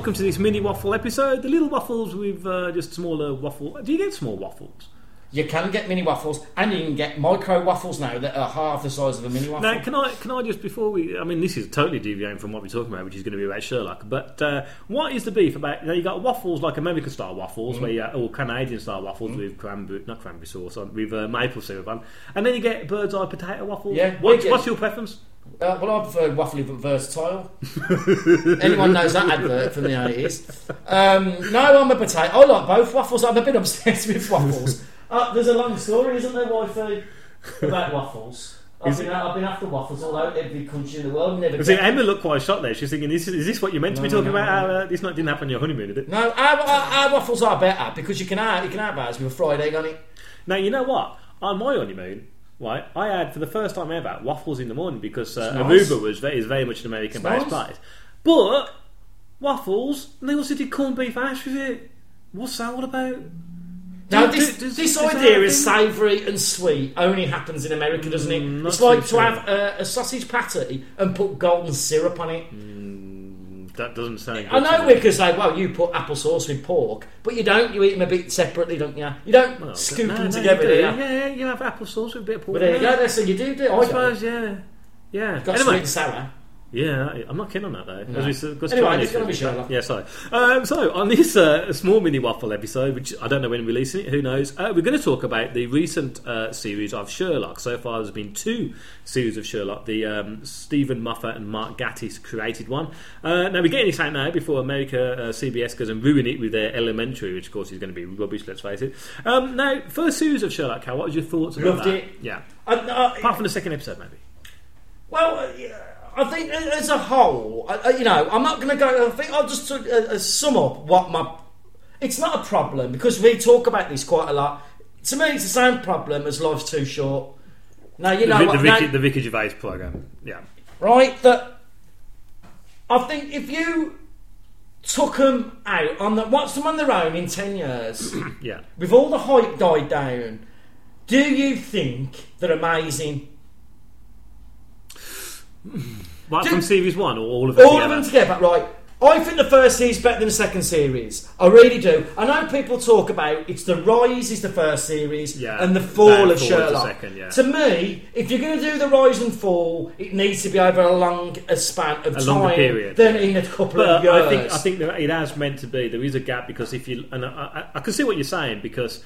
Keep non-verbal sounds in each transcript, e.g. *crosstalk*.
Welcome to this mini waffle episode. The little waffles with uh, just smaller waffle. Do you get small waffles? You can get mini waffles, and you can get micro waffles now that are half the size of a mini waffle. Now, can I can I just before we? I mean, this is totally deviating from what we're talking about, which is going to be about Sherlock. But uh, what is the beef about? You, know, you got waffles like American style waffles, Mm-hmm. where you or Canadian style waffles with cranberry, not cranberry sauce on, with uh, maple syrup on, and then you get bird's eye potato waffles. Yeah, What, what's your preference? Uh, well, I prefer waffly but versatile. *laughs* Anyone knows that advert from the 80s? Um, no, I'm a potato. I like both waffles. I'm a bit obsessed with waffles. Uh, there's a long story, isn't there, Wifey, *laughs* about waffles? I've been? I've been after waffles all over every country in the world. Never See, Emma looked quite shocked there. She's thinking, "Is, is this what you're meant to be No, talking no, about? no. Uh, this not didn't happen on your honeymoon, did it?" No, our, our, our waffles are better because you can have, you can have ours with a fried egg on it. Now you know what? On my honeymoon, right, I had for the first time ever waffles in the morning because uh, nice. Aruba was very, is very much an American based nice. place. But waffles, and they also did corned beef hash with it. What's that all about? Now, Do- this, does- this is that idea is savoury and sweet only happens in America, doesn't it? Mm, it's like to have a, a sausage patty and put golden syrup on it. That doesn't sound. I know we could say, well, you put applesauce with pork, but you don't. You eat them a bit separately, don't you? You don't Well, scoop no, them no, together, you you? Yeah, you have applesauce with a bit of pork. But there you go. That's what you do. do. I I suppose, yeah, yeah. Got sweet Anyway, and sour. Yeah, I'm not keen on that though. No. As we said, Anyway, it's gonna be Sherlock. Yeah, sorry. Um, so on this uh, small mini waffle episode, which I don't know when releasing it, who knows? Uh, we're going to talk about the recent uh, series of Sherlock. So far, there's been two series of Sherlock. The um, Steven Moffat and Mark Gatiss created one. Uh, now we're getting this out now before America uh, CBS goes and ruin it with their Elementary, which of course is going to be rubbish. Let's face it. Um, now, first series of Sherlock, Cal, what was your thoughts about Loved that? it. Yeah, I, apart from the second episode, maybe. Well, uh, yeah, I think as a whole, I, you know, I'm not going to go. I think I'll just uh, uh, sum up what my. It's not a problem because we talk about this quite a lot. To me, it's the same problem as life's too short. Now you The, know Vi- what, the, now- Vicky, the Vicky Gervais program. Yeah. right? That I think if you took them out on the watch them on their own in ten years, *coughs* Yeah. with all the hype died down, do you think they're amazing? Right, from series one or all of them All together? of them together, right? I think the first series is better than the second series. I really do. I know people talk about it's the rise is the first series Yeah, and the fall then of fall is the Sherlock. second, yeah. To me, if you're going to do the rise and fall, it needs to be over a long a span of A time period. than in a couple of But years. I think I think that it has meant to be. There is a gap because if you and I, I, I can see what you're saying because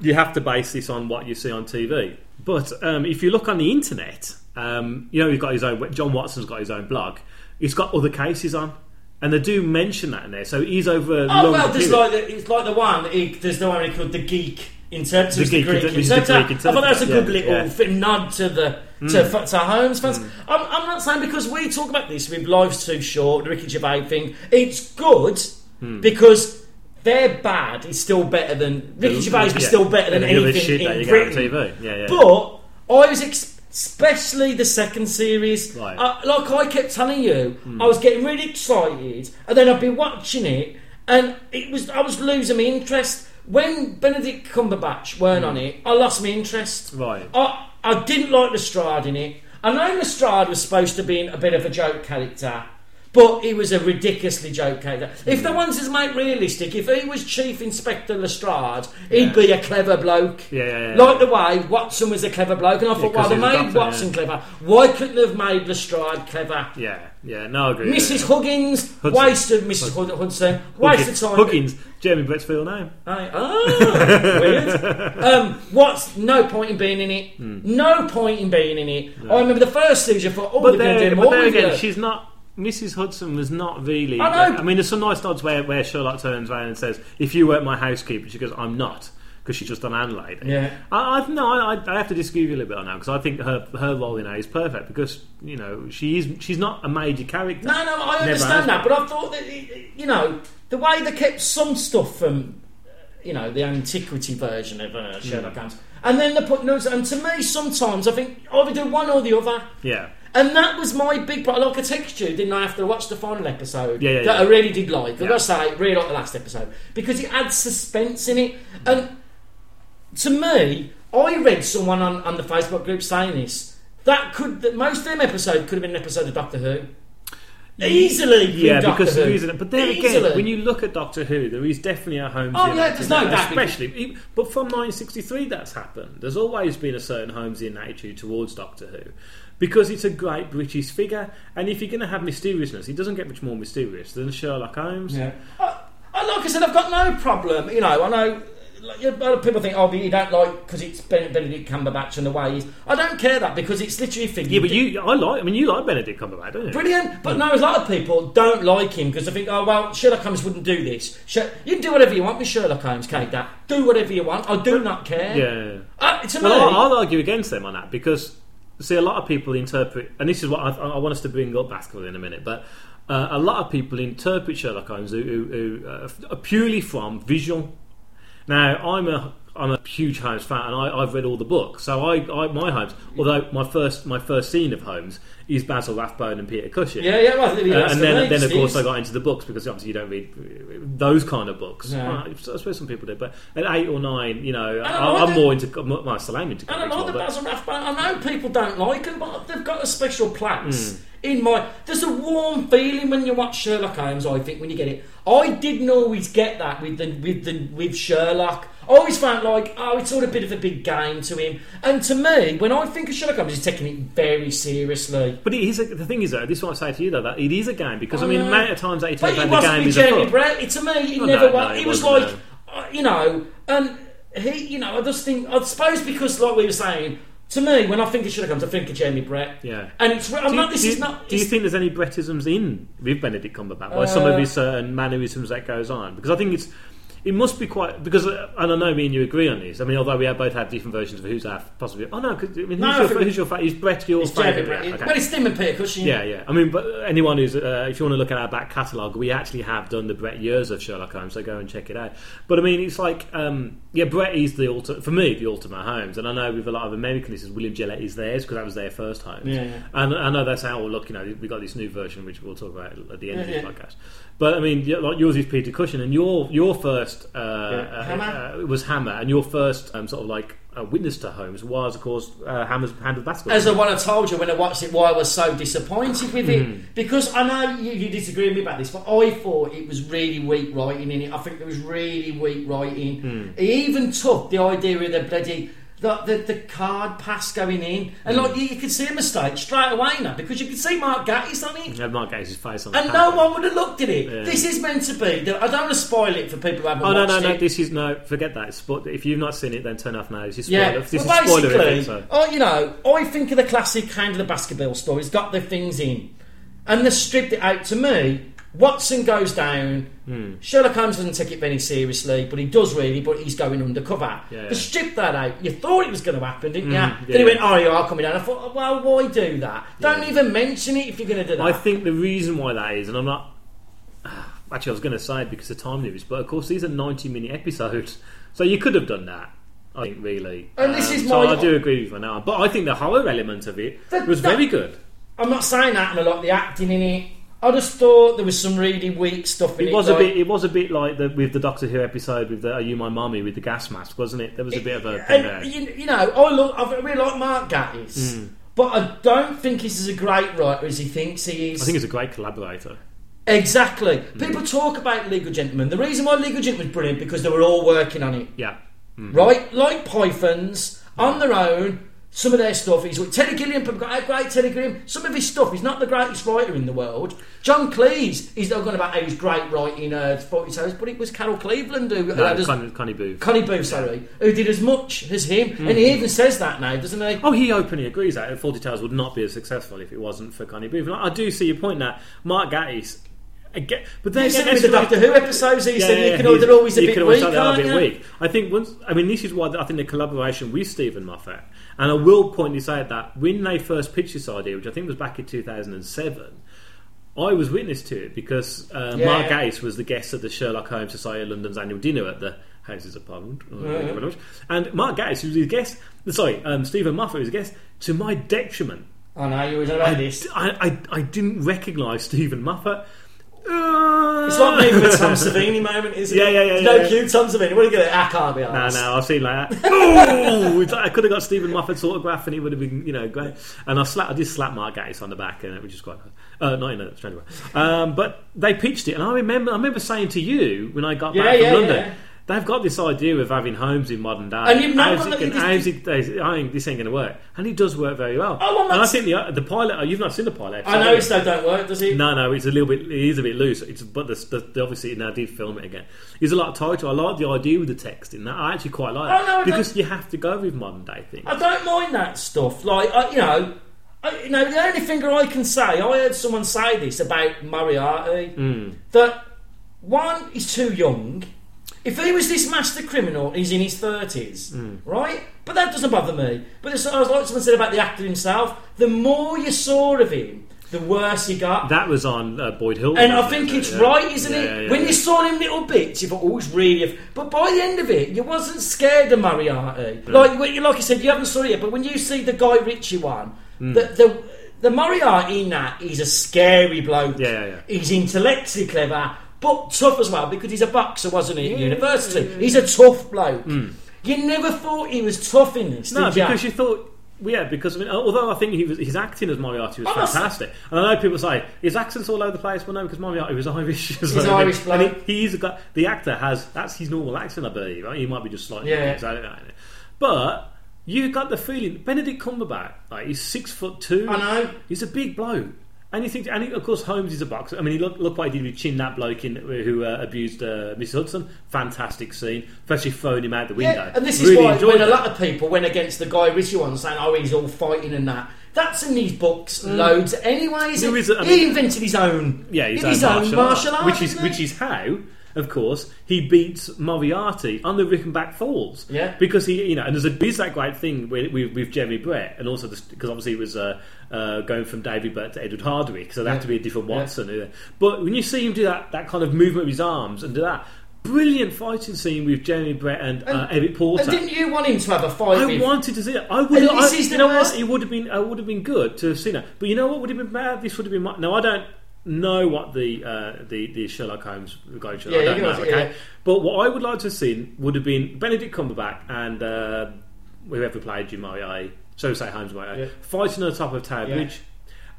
you have to base this on what you see on TV. But um, if you look on the internet, um, you know he's got his own. John Watson's got his own blog. He's got other cases on, and they do mention that in there. So he's over. Oh well, there's like the, it's like the one. He, there's the one he called the geek interpreter. The geek Greek the interpreter. I thought that was a good interpreter, little yeah, fit nod to the to, mm. to Holmes fans. Mm. I'm, I'm not saying because we talk about this with Life's Too Short, the Ricky Gervais thing. It's good mm. because. Their bad is still better than Ricky Gervais is Yeah. still better than anything in Britain. TV. Yeah, yeah. But I was ex- especially the second series. Right. Uh, like I kept telling you, I was getting really excited, and then I'd be watching it, and it was I was losing my interest when Benedict Cumberbatch weren't on it. I lost my interest. Right. I I didn't like Lestrade in it. I know Lestrade was supposed to be a bit of a joke character. But he was a ridiculously joke character. If the ones is made realistic, if he was Chief Inspector Lestrade, he'd Yeah. be a clever bloke. Yeah, yeah, yeah. Like the way Watson was a clever bloke, and I thought, well, they made Watson clever. Why couldn't they have made Lestrade clever? yeah, yeah. No, I agree. Mrs. Huggins, Hudson. wasted Mrs. Hud- Hudson, wasted time. Huggins, Jeremy Brett's real name. Aye. Oh, weird. *laughs* Um, what's no point in being in it? No point in being in it. I remember the first series. I thought, oh, But they're going to there, do but more there with again, she's not. Mrs. Hudson was not really. I know. I mean, there's some nice nods where, where Sherlock turns around and says, "If you weren't my housekeeper," she goes, "I'm not," because she's just an landlady. Yeah. I, I no, I, I have to disagree with you a little bit on that because I think her her role in A is perfect because you know she is she's not a major character. No, no, I Never understand that, been. but I thought that you know the way they kept some stuff from you know the antiquity version of uh, Sherlock Holmes, and then they put notes. And to me, sometimes I think oh, either do one or the other. Yeah. And that was my big problem. I like I texted you, didn't I, after I watched the final episode? Yeah, yeah, that yeah. I really did like. I've got to say, really like the last episode. Because it adds suspense in it. And to me, I read someone on, on the Facebook group saying this. That could, that most of them episode could have been an episode of Doctor Who. Easily, Yeah, through because Doctor the Who. reason. But then Easily. again, when you look at Doctor Who, there is definitely a Holmes. Oh, in yeah, there's no doubt. Especially, but from 1963, that's happened. There's always been a certain Holmesian attitude towards Doctor Who. Because it's a great British figure, and if you're going to have mysteriousness, he doesn't get much more mysterious than Sherlock Holmes. Yeah. I, I, like I said, I've got no problem. You know, I know like, a lot of people think, oh, but you don't like because it's Benedict Cumberbatch and the way he's. I don't care that because it's literally a figure. Yeah, but you, I like. I mean, you like Benedict Cumberbatch, don't you? Brilliant, but no, a lot of people don't like him because they think, oh well, Sherlock Holmes wouldn't do this. Sher- you can do whatever you want with Sherlock Holmes, Kate. That do whatever you want. I do not care. Yeah. Uh, to Well, me, I- I'll argue against them on that because, see, a lot of people interpret, and this is what I, I want us to bring up Baskerville in a minute, but uh, a lot of people interpret Sherlock Holmes who, who, who uh, purely from visual. Now, I'm a I'm a huge Holmes fan, and I, I've read all the books. So I, I my Holmes, although my first my first scene of Holmes is Basil Rathbone and Peter Cushing. yeah, yeah. Well, yeah, Uh, and then, then of course. I got into the books because obviously you don't read those kind of books. No. Well, I suppose some people do, but at eight or nine, you know, I I, I'm the- more into. Well, I still am into And I like the Basil Rathbone. I know people don't like him, but they've got a special place Hmm. in my. There's a warm feeling when you watch Sherlock Holmes. I think when you get it, I didn't always get that with the with the with Sherlock. I always found like, oh, it's all a bit of a big game to him. And to me, when I think of Sherlock Holmes, he's taking it very seriously. But it is a, the thing is though, this is what I say to you though, that it is a game because I I mean, know. the amount of times that he But turns he out the game is a Jeremy book. Brett. It, to me, he Oh, never no, was. no, he he was like, uh, you know, and he, you know, I just think, I suppose because, like we were saying, to me, when I think of Sherlock Holmes, I think of Jeremy Brett. Yeah. And it's, I'm Do you, not, this do is not. do you think there's any Brettisms in with Benedict Cumberbatch? By some of Uh, his certain mannerisms that goes on? Because I think it's it must be quite because uh, and I know me and you agree on this. I mean, although we have both had different versions of who's our possibly. Oh no, 'cause, I mean, No, who's, your, think- who's your fa- is Brett your It's favourite? Brett. Okay. Well, it's Tim and. Yeah, yeah. I mean, but anyone who's, uh, if you want to look at our back catalogue, we actually have done the Brett years of Sherlock Holmes, so go and check it out. But I mean, it's like, um, yeah, Brett is the ultimate, for me, the ultimate Holmes. And I know with a lot of American listeners, William Gillette is theirs because that was their first Holmes. Yeah, yeah. And I know that's how look, you know, we got this new version, which we'll talk about at the end Yeah, of this yeah. podcast. But I mean, like yours is Peter Cushing, and your your first uh, uh, Hammer. uh, was Hammer, and your first um, sort of like uh, witness to Holmes was, of course, uh, Hammer's Hound of Baskerville. As the one I told you when I watched it, why I was so disappointed with it. Because I know you, you disagree with me about this, but I thought it was really weak writing in it. I think it was really weak writing. Hmm. He even took the idea of the bloody. The, the, the card pass going in, and like mm. you, you could see a mistake straight away now because you could see Mark Gatiss on it, Yeah, Mark Gates' face on and no one would have looked at it. Yeah. This is meant to be. the- I don't want to spoil it for people who haven't Oh no no no! it. This is no. Forget that. It's if you've not seen it, then turn off now. This is spoiler. Yeah, This well, is spoiler basically, so. oh, you know, I think of the classic Hound of the Baskerville story. It's got the things in, and they stripped it out. To me, Watson goes down. Hmm. Sherlock Holmes doesn't take it very seriously, but he does really. But he's going undercover. Yeah, They stripped that out. You thought it was going to happen, didn't Mm, you? yeah, then he went, "Oh, you are coming down." I thought, well, why do that? Don't even mention it if you're going to do that. I think the reason why that is, and I'm not. Actually, I was going to say it because of time limits, but of course these are 90 minute episodes, so you could have done that. I think really, Um, And this is so my- I do agree with you now. But I think the horror element of it That- was that- very good. I'm not saying that, and I like the acting in it. I just thought there was some really weak stuff in it. It was a bit. It was a bit like the, with the Doctor Who episode with the "Are You My Mummy" with the gas mask, wasn't it? There was a bit of a. And, you, you know, I look, I really like Mark Gatiss, Hmm. but I don't think he's as a great writer as he thinks he is. I think he's a great collaborator. exactly. Hmm. People talk about League of Gentlemen. The reason why League of Gentlemen was brilliant because they were all working on it, Yeah. right? Like Pythons on their own. Some of their stuff is Terry Gilliam. People go, "How great Terry Gilliam." Some of his stuff, he's not the greatest writer in the world. John Cleese, he's not going about how he's great writing uh, Fawlty Towers, but it was Carol Cleveland who No, had as- Connie, Connie Booth. Connie Booth, sorry, who did as much as him, and he even says that now, doesn't he? Oh, he openly agrees that Fawlty Towers would not be as successful if it wasn't for Connie Booth. And I do see your point now. Mark Gatiss, again, but then You again, with the Doctor Who episodes, he Yeah, said yeah, you can they're always a bit weak, a bit weak. I think once. I mean, this is why I think the collaboration with Steven Moffat, and I will point this out that when they first pitched this idea, which I think was back in two thousand and seven. I was witness to it because uh, Yeah. Mark Gatiss was the guest at the Sherlock Holmes Society of London's annual dinner at the Houses of Parliament. Oh, thank you very much. And Mark Gatiss was a guest. Sorry, um, Steven Moffat was a guest. To my detriment, I know you was about I, this. I, I, I didn't recognise Steven Moffat. It's like me with a Tom *laughs* Savini moment, isn't Yeah, it? yeah, yeah, There's No yeah. cute Tom Savini. What are you going to I can't be No, honest. no, I've seen like that. *laughs* Ooh, I could have got Steven Moffat's autograph, and he would have been, you know, great. And I slap, I did slap Mark Gatiss on the back, and it which is quite nice. Uh, not in a strange way. Um, but they pitched it, and I remember, I remember saying to you when I got Yeah, back from yeah, London. They've got this idea of having Holmes in modern day. And you've not how's got it, the- gonna- how's it, I think this ain't going to work, and it does work very well. Oh, well, and I think the the pilot. oh, You've not seen the pilot. episode, I know it's no don't work, does he? No, no, it's a little bit. It is a bit loose. It's but the, the, the obviously now did film it again. There's a lot tighter. I like the idea with the text in that. I actually quite like Oh, no, it because you have to go with modern day things. I don't mind that stuff. Like, I, you know, I, you know, the only thing I can say, I heard someone say this about Moriarty Hmm. that one, he's too young. If he was this master criminal, he's in his thirties, Hmm. right? But that doesn't bother me. But I was like someone said about the actor himself. The more you saw of him, the worse he got. That was on uh, Boyd Hill, And I think it's Yeah. right, isn't Yeah, it? yeah, when you saw him little bits, you thought, oh, it's really. But by the end of it, you wasn't scared of Moriarty. Like, you- like I said, you haven't saw it yet, but when you see the Guy Ritchie one, Hmm. the, the the Moriarty in that, he's a scary bloke. Yeah, yeah, yeah. He's intellectually clever, but tough as well because he's a boxer, wasn't he, at university? He's a tough bloke. You never thought he was tough in this, Hmm. No, did ya? because you thought. well, Yeah, because I mean, although I think he was, his acting as Moriarty was Oh, that's- fantastic, and I know people say his accent's all over the place. Well, no, because Moriarty was *laughs* Irish. He's Irish and bloke. he, he's a guy. The actor has that's his normal accent, I believe. Right? He might be just slightly, Yeah. I don't know. But you got the feeling Benedict Cumberbatch, like he's six foot two. I know. He's a big bloke. And you think, and he, of course, Holmes is a boxer. I mean, he look, look what he did with Chin, that bloke in, who uh, abused uh, Miss Hudson. Fantastic scene, especially throwing him out the window. Yeah, and this really is why when a lot of people went against the Guy one, saying, "Oh, he's all fighting and that." That's in these books, loads. Anyway, There is a- I he invented his own. Yeah, his, own, his own martial, martial art, art, which is which is how, of course, he beats Moriarty on the Reichenbach Falls. Yeah. because he, you know, and there's a there's that great thing with with, with Jeremy Brett, and also because obviously it was uh, uh, going from David Brett to Edward Hardwicke, so there had to be a different Watson. uh, But when you see him do that that kind of movement of his arms and do that. Brilliant fighting scene with Jeremy Brett and, uh, And- Eric Porter. And didn't you want him to have a fight I with? wanted to see it. I would. And I, is you the know worst- what? It would have been. It would have been good to have seen it. But you know what would have been bad? This would have been. My, no, I don't know what the uh, the the Sherlock Holmes guy. Yeah, I don't know. Okay, yeah. but what I would like to have seen would have been Benedict Cumberbatch and uh, whoever played Jim Moriarty, so say Holmes Moriarty, Yeah. fighting on the top of Tower. Bridge.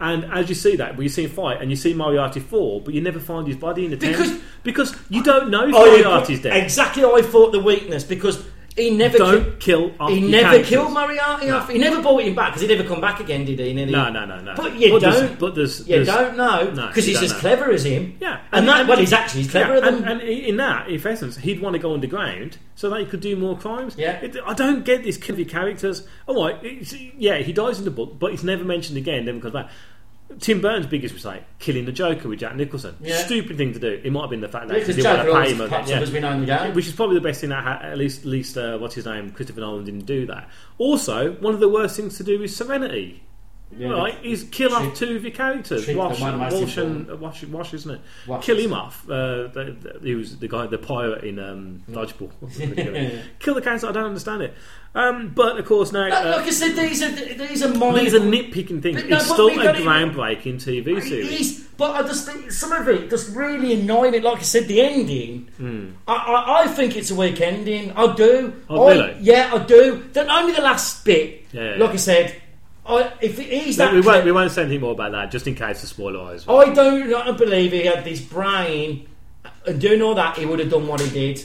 And as you see that, well, you see him fight, and you see Moriarty fall, but you never find his body in the Because- Thames because you don't know if Moriarty's dead. Exactly, I thought the weakness because he never Don't ki- kill. he never killed Moriarty No. off. He never brought him back because he never come back again, did he? And No, no, no, no. But you there's- don't. But there's, You there's- don't know No, because you he's as know. clever as him. Yeah, and, that well, he's actually he's cleverer yeah, than. and, and in that, if essence, he'd want to go underground so that he could do more crimes. Yeah. It- I don't get these killer characters. Oh, right, yeah, he dies in the book, but he's never mentioned again. Never comes back. Tim Burton's biggest mistake: killing the Joker with Jack Nicholson. Yeah. Stupid thing to do. It might have been the fact that because he didn't Joker want to pay him. yeah. as we know in the game. Which is probably the best thing that ha- at least, at least uh, what's his name, Christopher Nolan didn't do that. Also, one of the worst things to do is Serenity. Yeah. Right, is kill off two of your characters, treat Wash, them one most Walsh and uh, Wash, Wash, isn't it? Wash. Kill him off. Uh, the, the, he was the guy, the pirate in um, Dodgeball. *laughs* kill the characters. I don't understand it. Um, but of course now, No, uh, like I said, these are these are minor. these are nitpicking things. No, it's still a don't even- groundbreaking TV series. is, but I just think some of it just really annoying me. Like I said, the ending. I, I, I think it's a weak ending. I do. Oh, I, really? Yeah, I do. Then only the last bit. Yeah, yeah, like yeah. I said, I, if he's No, that, we won't. clever- We won't say anything more about that, just in case the spoiler eyes. I don't believe he had this brain and doing all that. He would have done what he did.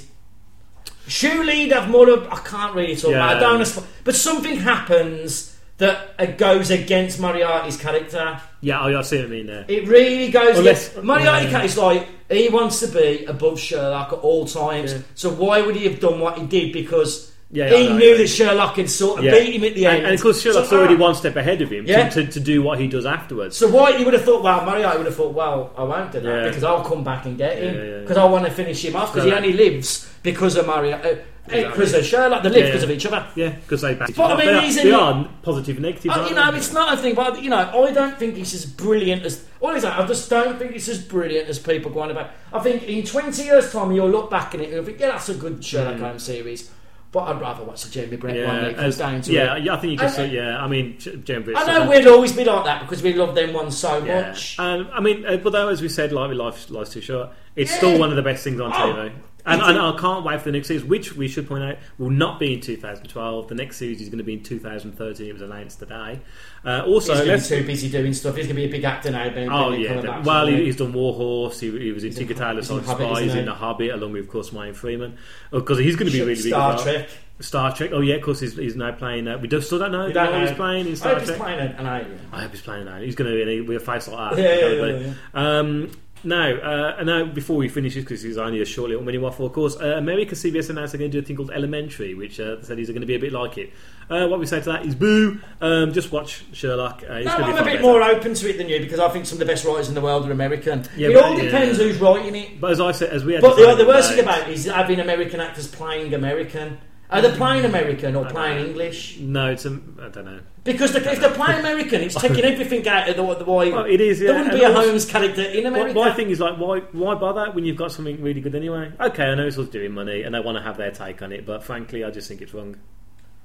Surely he'd have more of. I can't really talk about. it. I don't. understand- But something happens that uh, goes against Moriarty's character. Yeah, I, I see what I mean there. It really goes. Unless- against, Moriarty yeah. is like he wants to be above Sherlock at all times. Yeah. So why would he have done what he did? Because Yeah, he know, knew yeah. that Sherlock had sort of Yeah. beat him at the end. and of course, Sherlock's So, already ah, one step ahead of him Yeah. to, to, to do what he does afterwards. So why you would have thought? Well, Moriarty would have thought, well, I won't do that because I'll come back and get him because I want to finish him off because he only lives because of Moriarty. Uh, because of Sherlock, they live because of each other. yeah, because they back But I mean, they, are, they are positive and negative. Uh, you know, it's not a thing, but you know, I don't think it's as brilliant as. What is that? I just don't think it's as brilliant as people go on about. I think in twenty years' time, you'll look back at it and you'll think, yeah, that's a good. Sherlock Holmes series. But I'd rather watch the Jeremy Brett one Yeah, comes as- down to yeah, it. yeah, I think you just yeah. I mean, J- Jeremy Brett I know we'll always be like that because we love them ones so Yeah. much. Um, I mean, uh, but though, as we said, like with Life, Life's Too Short, it's Yeah. still one of the best things on Oh, TV. And, and I can't wait for the next series, which we should point out will not be in 2012. The next series is going to be in 2013. It was announced today. Uh, also, He's going let's. to be too busy doing stuff. He's going to be a big actor now. Ben, Oh Ben yeah, back well he, he's done War Horse. He, he was in He's in Tinker Tailor he's in Solid Hobbit, Spies he? in The Hobbit, along with of course Ryan Freeman, because he's going to be really big. Star. Trek. Star Trek. Oh yeah, of course he's, he's now playing. Uh, we just still don't know. Don't he's playing in I Star hope he's playing an an alien. I hope he's playing now. He's going to be a face like that. Yeah, yeah, Gotta yeah. Um, now, uh, now, before we finish this, because it's only a short little mini waffle, of course, uh, America CBS announced they're going to do a thing called Elementary, which uh, they said is going to be a bit like it. Uh, what we say to that is boo. Um, just watch Sherlock. Uh, it's No, I'm a bit better. more open to it than you because I think some of the best writers in the world are American. Yeah, it but- all depends yeah. who's writing it. But as I said, as we had But the, the worst thing about it is having American actors playing American. Are they playing American or playing know. English? No, it's a, I don't know. Because the, if they're playing American, it's taking *laughs* everything out of the, the way. Well, it is. Yeah, there wouldn't and be a Holmes character in My, America. my thing is like, why why bother when you've got something really good anyway? Okay, I know it's all doing money, and they want to have their take on it, but frankly, I just think it's wrong.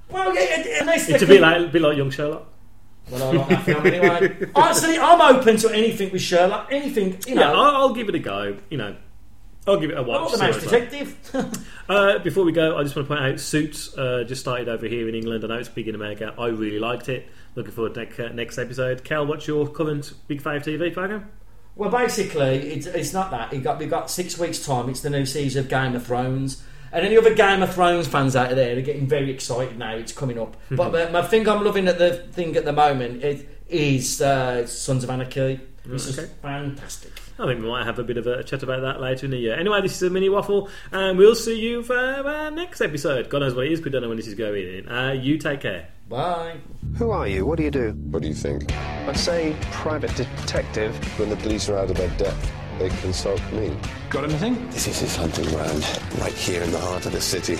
well, yeah, unless It's they a bit like a bit like Young Sherlock. Well, I like that film anyway. *laughs* Honestly, I'm open to anything with Sherlock. Anything, you know. yeah, I'll, I'll give it a go. You know, I'll give it a watch. want the see Mouse. Detective. *laughs* Uh, before we go, I just want to point out Suits uh, just started over here in England. I know it's big in America. I really liked it. Looking forward to next, uh, next episode. Cal, what's your current Big Five TV program? Well, basically, it's, it's not that. It got, we've got six weeks' time. It's the new season of Game of Thrones. And any other Game of Thrones fans out there are getting very excited now. It's coming up. *laughs* but uh, my thing I'm loving at the thing at the moment is, is uh, Sons of Anarchy. It's just okay. fantastic. I think we might have a bit of a chat about that later in the year. Anyway, this is a mini waffle, and we'll see you for our next episode. God knows what it is, we don't know when this is going in. Uh, you take care. Bye. Who are you? What do you do? What do you think? I'd say private detective. When the police are out of their depth, they consult me. Got anything? This is his hunting ground, right here in the heart of the city.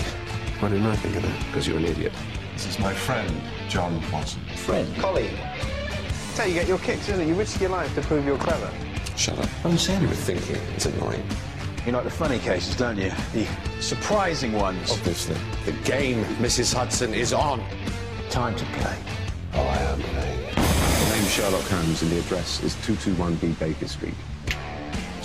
Why didn't I think of that? Because you're an idiot. This is my friend, John Watson. Friend? Colleague. That's how you get your kicks, isn't it? You risk your life to prove you're clever. Shut up. I'm saying you were thinking. It's annoying. You like the funny cases, don't you? The surprising ones. Obviously. The game, Mrs. Hudson, is on. Time to play. Oh, I am playing. The name's Sherlock Holmes and the address is 221B Baker Street.